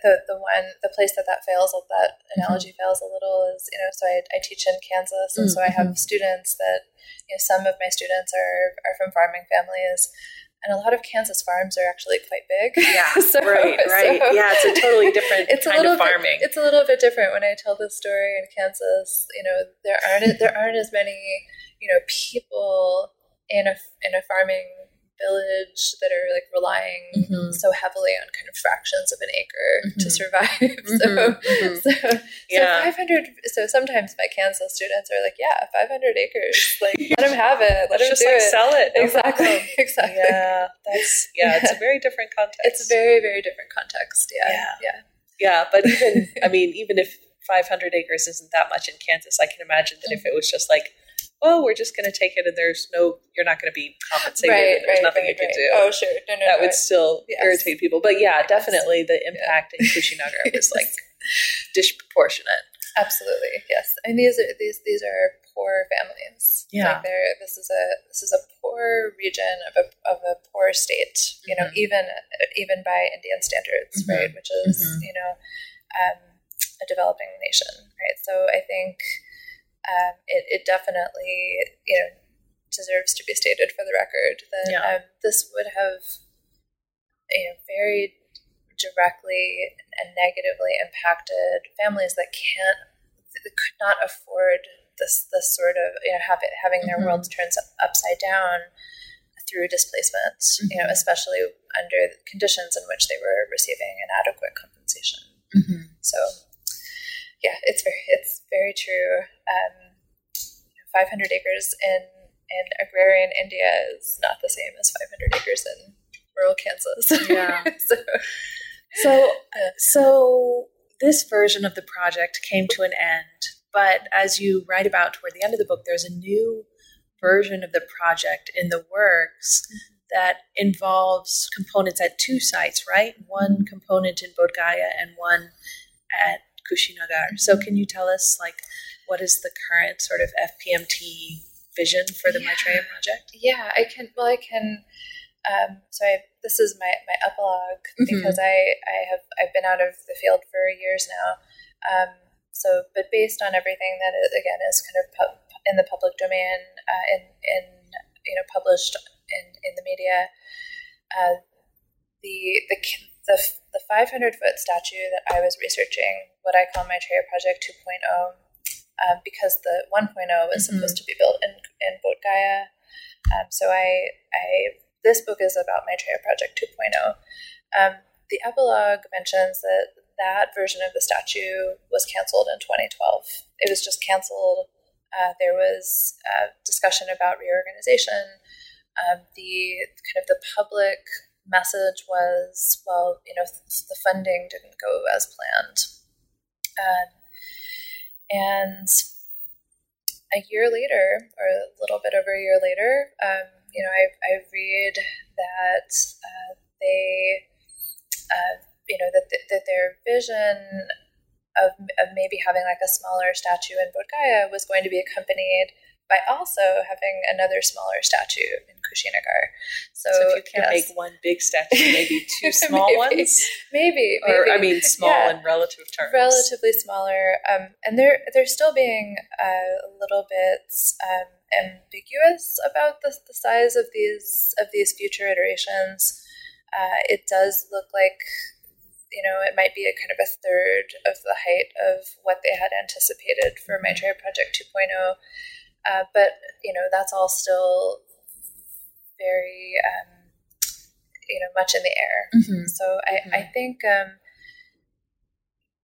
the the one the place that that fails, that Mm-hmm. analogy fails a little is, you know, so I, I teach in Kansas, and so I Mm-hmm. have students that, you know, some of my students are are from farming families, and a lot of Kansas farms are actually quite big. Yeah, *laughs* So- right, right. so- yeah, it's a totally different *laughs* it's a little of farming. Bit, it's a little bit different when I tell this story in Kansas. You know, there aren't there aren't as many you know people in a in a farming village that are like relying Mhm. so heavily on kind of fractions of an acre to Mhm. survive. *laughs* so, Mhm, mhm. so, so Yeah. 500. So sometimes my Kansas students are like, "Yeah, 500 acres. Like, let them *laughs* have it. Let them just do like it." sell it. exactly. *laughs* Exactly. Yeah, that's yeah, It's a very different context. It's a very very different context. Yeah. Yeah. Yeah. yeah, but even I mean, even if 500 acres isn't that much in Kansas, I can imagine that if Mm-hmm. it was just like, oh, we're just going to take it and there's no, you're not going to be compensated. Right. and there's Right. nothing right, you can do. Oh, sure. No, no. that no, would still Yes. irritate people. But yeah, definitely the impact in Kushinagar *laughs* was like disproportionate. Absolutely, yes. And these are these these are poor families. Yeah. like they're this is a this is a poor region of a of a poor state. You know, Mhm. even even by Indian standards, Mhm. right? Which is Mhm. you know um, a developing nation, right? So I think um, it it definitely you know deserves to be stated for the record that Yeah. um, this would have you know very directly and negatively impacted families that can't that could not afford this this sort of you know have it, having their Mhm. worlds turned upside down through displacement you know Mhm. especially under conditions in which they were receiving inadequate compensation so yeah it's very it's very true um, 500 acres in in agrarian India is not the same as 500 acres in rural Kansas. *laughs* Yeah. so, So, uh, so this version of the project came to an end, but as you write about toward the end of the book, there's a new version of the project in the works that involves components at two sites, right? One component in Bodh Gaya and one at Kushinagar. So, can you tell us, like, what is the current sort of FPMT vision for the Yeah. Maitreya project? yeah, I can. Well, I can. Um, so I, this is my, my epilogue Mhm. because I, I have I've been out of the field for years now. Um, so, but based on everything that is, again is kind of pub, in the public domain, uh, in in you know published in in the media, uh, the the the the 500 foot statue that I was researching, what I call Maitreya Project 2.0, um, because the 1.0 was Mhm. supposed to be built in in Bodh Gaya. Um, so I I this book is about Maitreya Project 2.0. Um, the epilogue mentions that that version of the statue was canceled in 2012. It was just canceled. Uh, there was uh, discussion about reorganization. Um, the kind of the public message was, well, you know, th- the funding didn't go as planned. Um, and a year later, or a little bit over a year later, um, you know, I, I read that uh, they, uh, you know, that, that their vision of, of maybe having like a smaller statue in Bodh Gaya was going to be accompanied by also having another smaller statue in Kushinagar. So, So, if you can't yes. make one big statue, maybe *laughs* two small Maybe. ones? maybe, Or, maybe. I mean, small Yeah. in relative terms. relatively smaller, um, and they're they're still being uh, a little bit um, ambiguous about the, the size of these of these future iterations. Uh, it does look like you know it might be a kind of a third of the height of what they had anticipated for Maitreya Project 2.0, uh, but you know that's all still very um, you know much in the air. Mhm. So I, Mhm. I think um,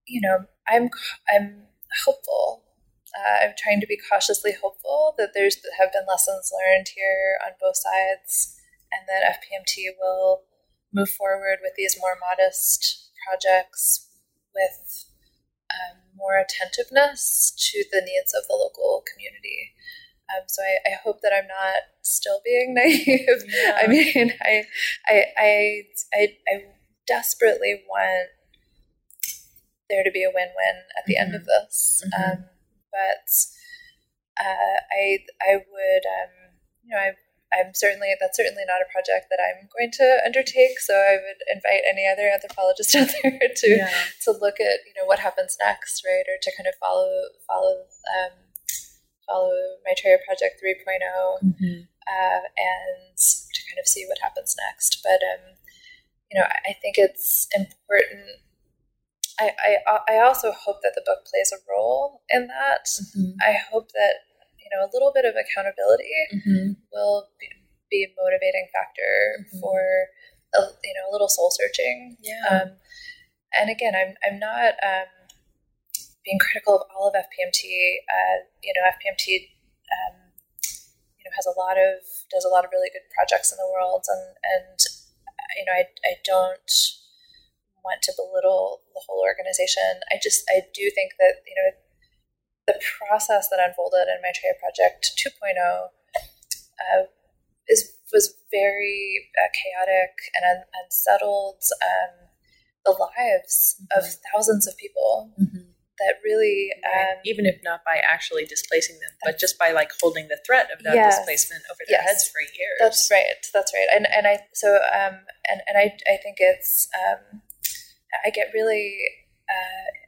you know I'm I'm hopeful. Uh, I'm trying to be cautiously hopeful that there's have been lessons learned here on both sides, and that FPMT will move forward with these more modest projects with um, more attentiveness to the needs of the local community. Um, so I, I, hope that I'm not still being *laughs* naive. Yeah. I mean, I, I, I, I, I desperately want there to be a win-win at the mm-hmm. end of this. Mm-hmm. Um, but uh, I, I would, um, you know, I I'm certainly that's certainly not a project that I'm going to undertake. So I would invite any other anthropologist *laughs* out there to yeah. to look at you know what happens next, right, or to kind of follow follow um, follow Maitreya Project 3 mm-hmm. uh, and to kind of see what happens next. But um, you know, I, I think it's important. I, I, I also hope that the book plays a role in that. Mm-hmm. I hope that know, a little bit of accountability mm-hmm. will be, be, a motivating factor mm-hmm. for a, you know a little soul searching. Yeah. Um, and again, I'm I'm not um, being critical of all of FPMT. Uh, you know, FPMT. Um, you know, has a lot of does a lot of really good projects in the world, and and you know, I I don't want to belittle the whole organization. I just I do think that you know the process that unfolded in my Maitreya Project 2.0 uh, is was very uh, chaotic and un- unsettled um, the lives mm-hmm. of thousands of people mm-hmm. that really um, even if not by actually displacing them but just by like holding the threat of that yes, displacement over their yes, heads for years. That's right. That's right. And and i so um and and i i think it's um i get really uh,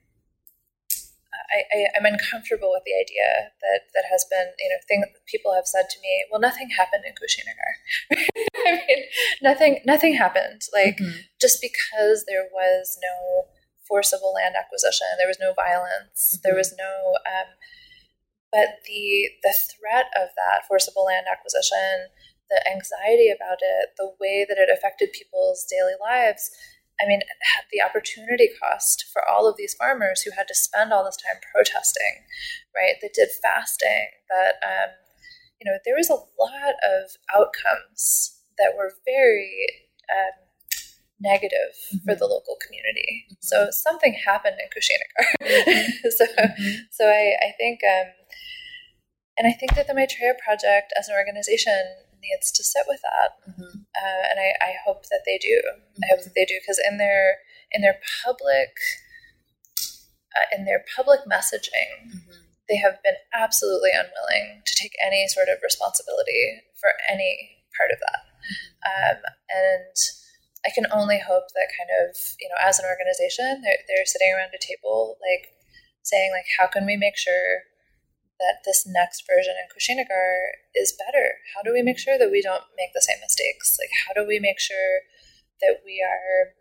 I, am uncomfortable with the idea that that has been, you know, thing people have said to me. Well, nothing happened in Kushinagar. *laughs* I mean, nothing, nothing happened. Like mm-hmm. just because there was no forcible land acquisition, there was no violence, mm-hmm. there was no. Um, but the the threat of that forcible land acquisition, the anxiety about it, the way that it affected people's daily lives I mean, the opportunity cost for all of these farmers who had to spend all this time protesting, right? That did fasting, that, um, you know, there was a lot of outcomes that were very um, negative mm-hmm. for the local community. Mm-hmm. So something happened in Kushinagar. Mm-hmm. *laughs* so, mm-hmm. so I, I think, um, and I think that the Maitreya Project as an organization needs to sit with that, mm-hmm. uh, and I, I, hope that they do. Mm-hmm. I hope that they do because in their in their public uh, in their public messaging, mm-hmm. they have been absolutely unwilling to take any sort of responsibility for any part of that, mm-hmm. um, and. I can only hope that kind of, you know, as an organization, they're, they're sitting around a table, like saying, like, how can we make sure that this next version in Kushinagar is better? How do we make sure that we don't make the same mistakes? Like, how do we make sure that we are,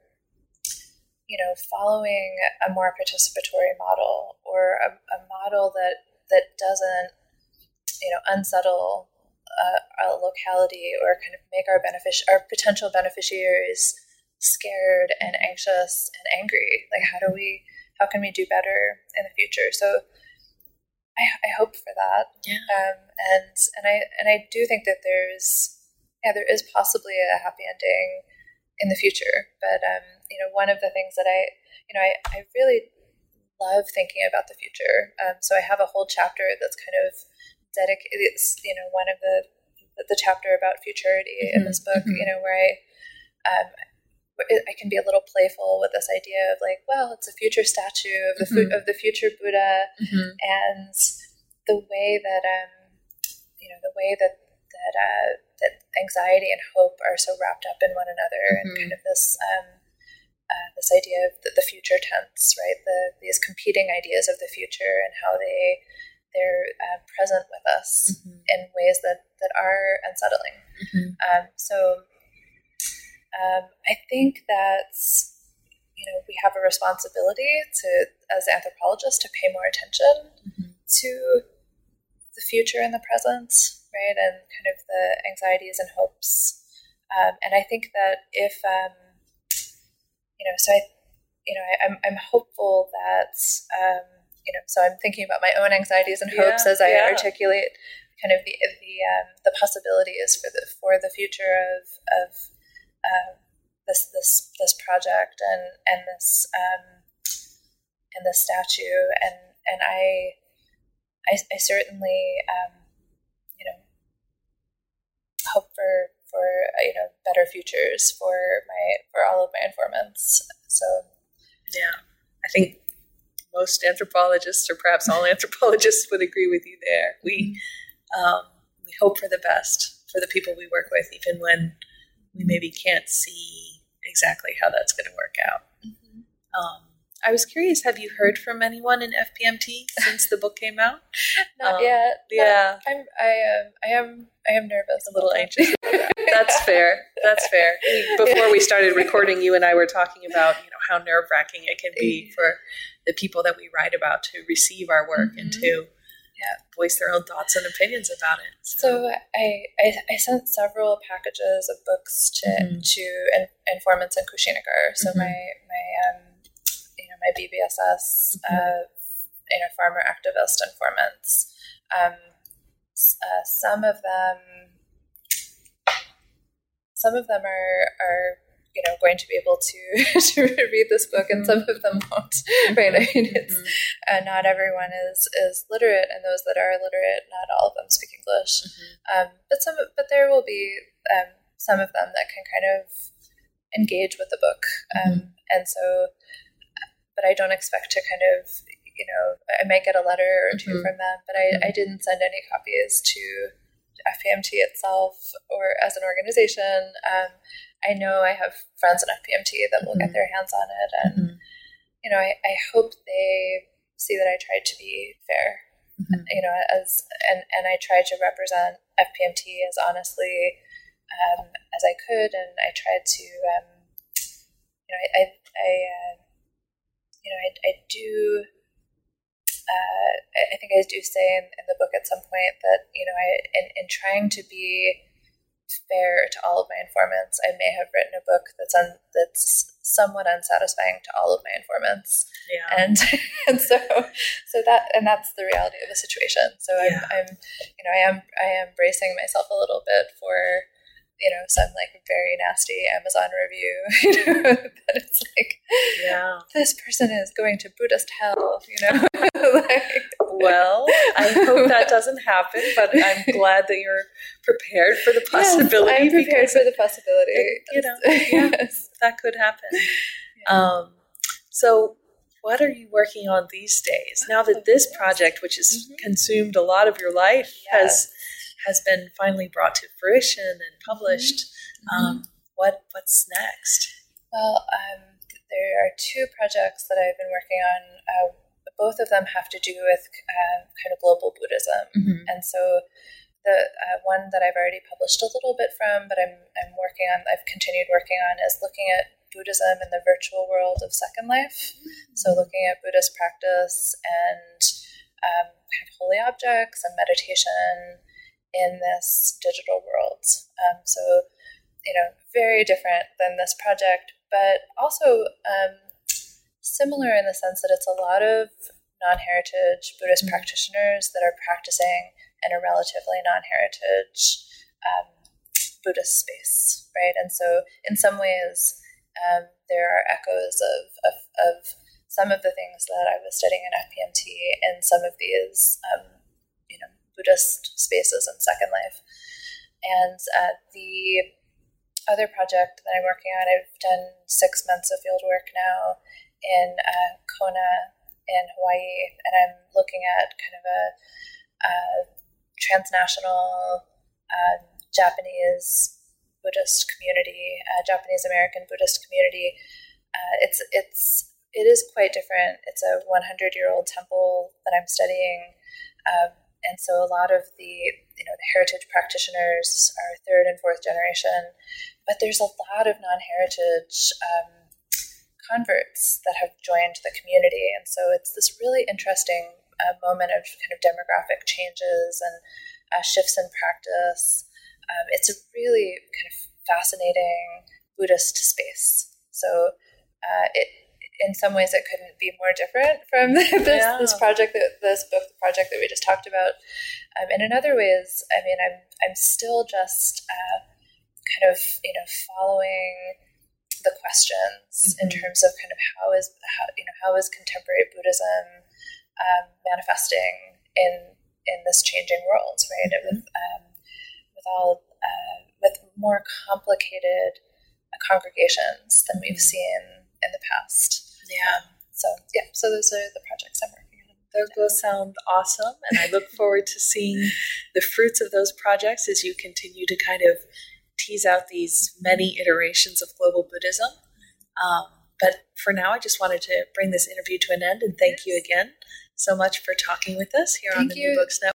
you know, following a more participatory model or a, a model that that doesn't, you know, unsettle uh, a locality or kind of make our benefic- our potential beneficiaries scared and anxious and angry? Like, how do we? How can we do better in the future? So I, I hope for that. Yeah. Um, and and I and I do think that there's yeah there is possibly a happy ending in the future. But um, you know, one of the things that I you know I, I really love thinking about the future. Um, so I have a whole chapter that's kind of dedicated. It's you know one of the the chapter about futurity mm-hmm. in this book. Mm-hmm. You know where I um, I can be a little playful with this idea of like, well, it's a future statue of the mm-hmm. of the future Buddha, mm-hmm. and the way that um, you know, the way that that uh, that anxiety and hope are so wrapped up in one another, mm-hmm. and kind of this um, uh, this idea of the, the, future tense, right? The these competing ideas of the future and how they they're uh, present with us mm-hmm. in ways that that are unsettling. Mm-hmm. Um, so um, I think that you know we have a responsibility to, as anthropologists, to pay more attention mm-hmm. to the future and the present, right, and kind of the anxieties and hopes. Um, and I think that if um, you know, so I, you know, I, am I'm, I'm hopeful that um, you know, so I'm thinking about my own anxieties and hopes yeah, as I yeah. articulate kind of the the um, the possibilities for the for the future of of um, this this this project and and this um, in the statue, and and I I, I certainly um, you know hope for for you know better futures for my for all of my informants. So yeah, I think most anthropologists, or perhaps all *laughs* anthropologists, would agree with you there. We um, we hope for the best for the people we work with, even when we maybe can't see exactly how that's going to work out. Mm-hmm. Um, I was curious, have you heard from anyone in FPMT since the book came out? *laughs* Not um, yet. Yeah, I'm. I am. I am. I am nervous. A little *laughs* anxious. *laughs* That's fair. That's fair. Before we started recording, you and I were talking about you know how nerve wracking it can be for the people that we write about to receive our work mm-hmm. and to yeah, voice their own thoughts and opinions about it. So, so I, I, I sent several packages of books to mm-hmm. to in, informants in Kushinagar. So mm-hmm. my my um, you know my BBSS mm-hmm. uh, you know farmer activist informants. Um, uh, some of them some of them are are you know going to be able to *laughs* to read this book and some of them won't right i mean it's mm-hmm. uh, not everyone is is literate and those that are literate not all of them speak english mm-hmm. um, but some but there will be um, some of them that can kind of engage with the book um, mm-hmm. and so but i don't expect to kind of you know i might get a letter or 2 mm-hmm. from them but I, I mm-hmm. didn't send any copies to FPMT itself or as an organization. I know I have friends in FPMT that will mm-hmm. get their hands on it, and mm-hmm. you know, I, I hope they see that I tried to be fair. Mm-hmm. You know, as and and I tried to represent FPMT as honestly um, as I could, and I tried to, um, you know, I, I, I uh, you know, I, I do. Uh, I think I do say in, in the book at some point that you know, I in, in trying to be fair to all of my informants, I may have written a book that's un, that's somewhat unsatisfying to all of my informants. Yeah. And *laughs* and so so that and that's the reality of the situation. So I'm. I'm you know I am I am bracing myself a little bit for you know some like very nasty Amazon review. *laughs* You know that it's like yeah this person is going to Buddhist hell. You know. *laughs* like, well, I hope that doesn't happen, but I'm *laughs* glad that you're prepared for the possibility. Yes, I'm prepared for the possibility. It, you know, yes, that could happen. Yeah. Um, so, what are you working on these days? Now that this project, which has mm-hmm. consumed a lot of your life, yes. has has been finally brought to fruition and published, mm-hmm. um, what what's next? Well, um, there are two projects that I've been working on. Uh, both of them have to do with uh, kind of global Buddhism. Mm-hmm. And so the uh, one that I've already published a little bit from, but I'm, I'm working on, I've continued working on, is looking at Buddhism in the virtual world of Second Life. Mm-hmm. So looking at Buddhist practice and um, kind of holy objects and meditation in this digital world. Um, so, you know, very different than this project, but also um, similar in the sense that it's a lot of non heritage Buddhist mm-hmm. practitioners that are practicing in a relatively non heritage um, Buddhist space, right? And so, in some ways, um, there are echoes of, of, of, some of the things that I was studying in FPMT in some of these, um, you know, Buddhist spaces in Second Life. And uh, the other project that I'm working on, I've done six months of field work now in uh, Kona in Hawaii, and I'm looking at kind of a, a transnational uh, Japanese Buddhist community, uh, Japanese American Buddhist community. Uh, it's it's it is quite different. It's a 100 year old temple that I'm studying, um, and so a lot of the you know the heritage practitioners are third and fourth generation, but there's a lot of non heritage. Um, converts that have joined the community. And so it's this really interesting uh, moment of kind of demographic changes and uh, shifts in practice. Um, it's a really kind of fascinating Buddhist space. So uh, it, in some ways, it couldn't be more different from *laughs* this, yeah. this project, that, this book, the project that we just talked about. Um, and in other ways, I mean, I'm I'm still just uh, kind of you know following the questions in terms of kind of how is how you know how is contemporary Buddhism um, manifesting in in this changing world, right? With um, with all uh, with more complicated congregations than we've seen in the past. Yeah. So yeah, so those are the projects I'm working on. Those both sound awesome, and I look forward to seeing the fruits of those projects as you continue to kind of tease out these many iterations of global Buddhism. Um, but for now, I just wanted to bring this interview to an end and thank you again so much for talking with us here on the you. New Books Network.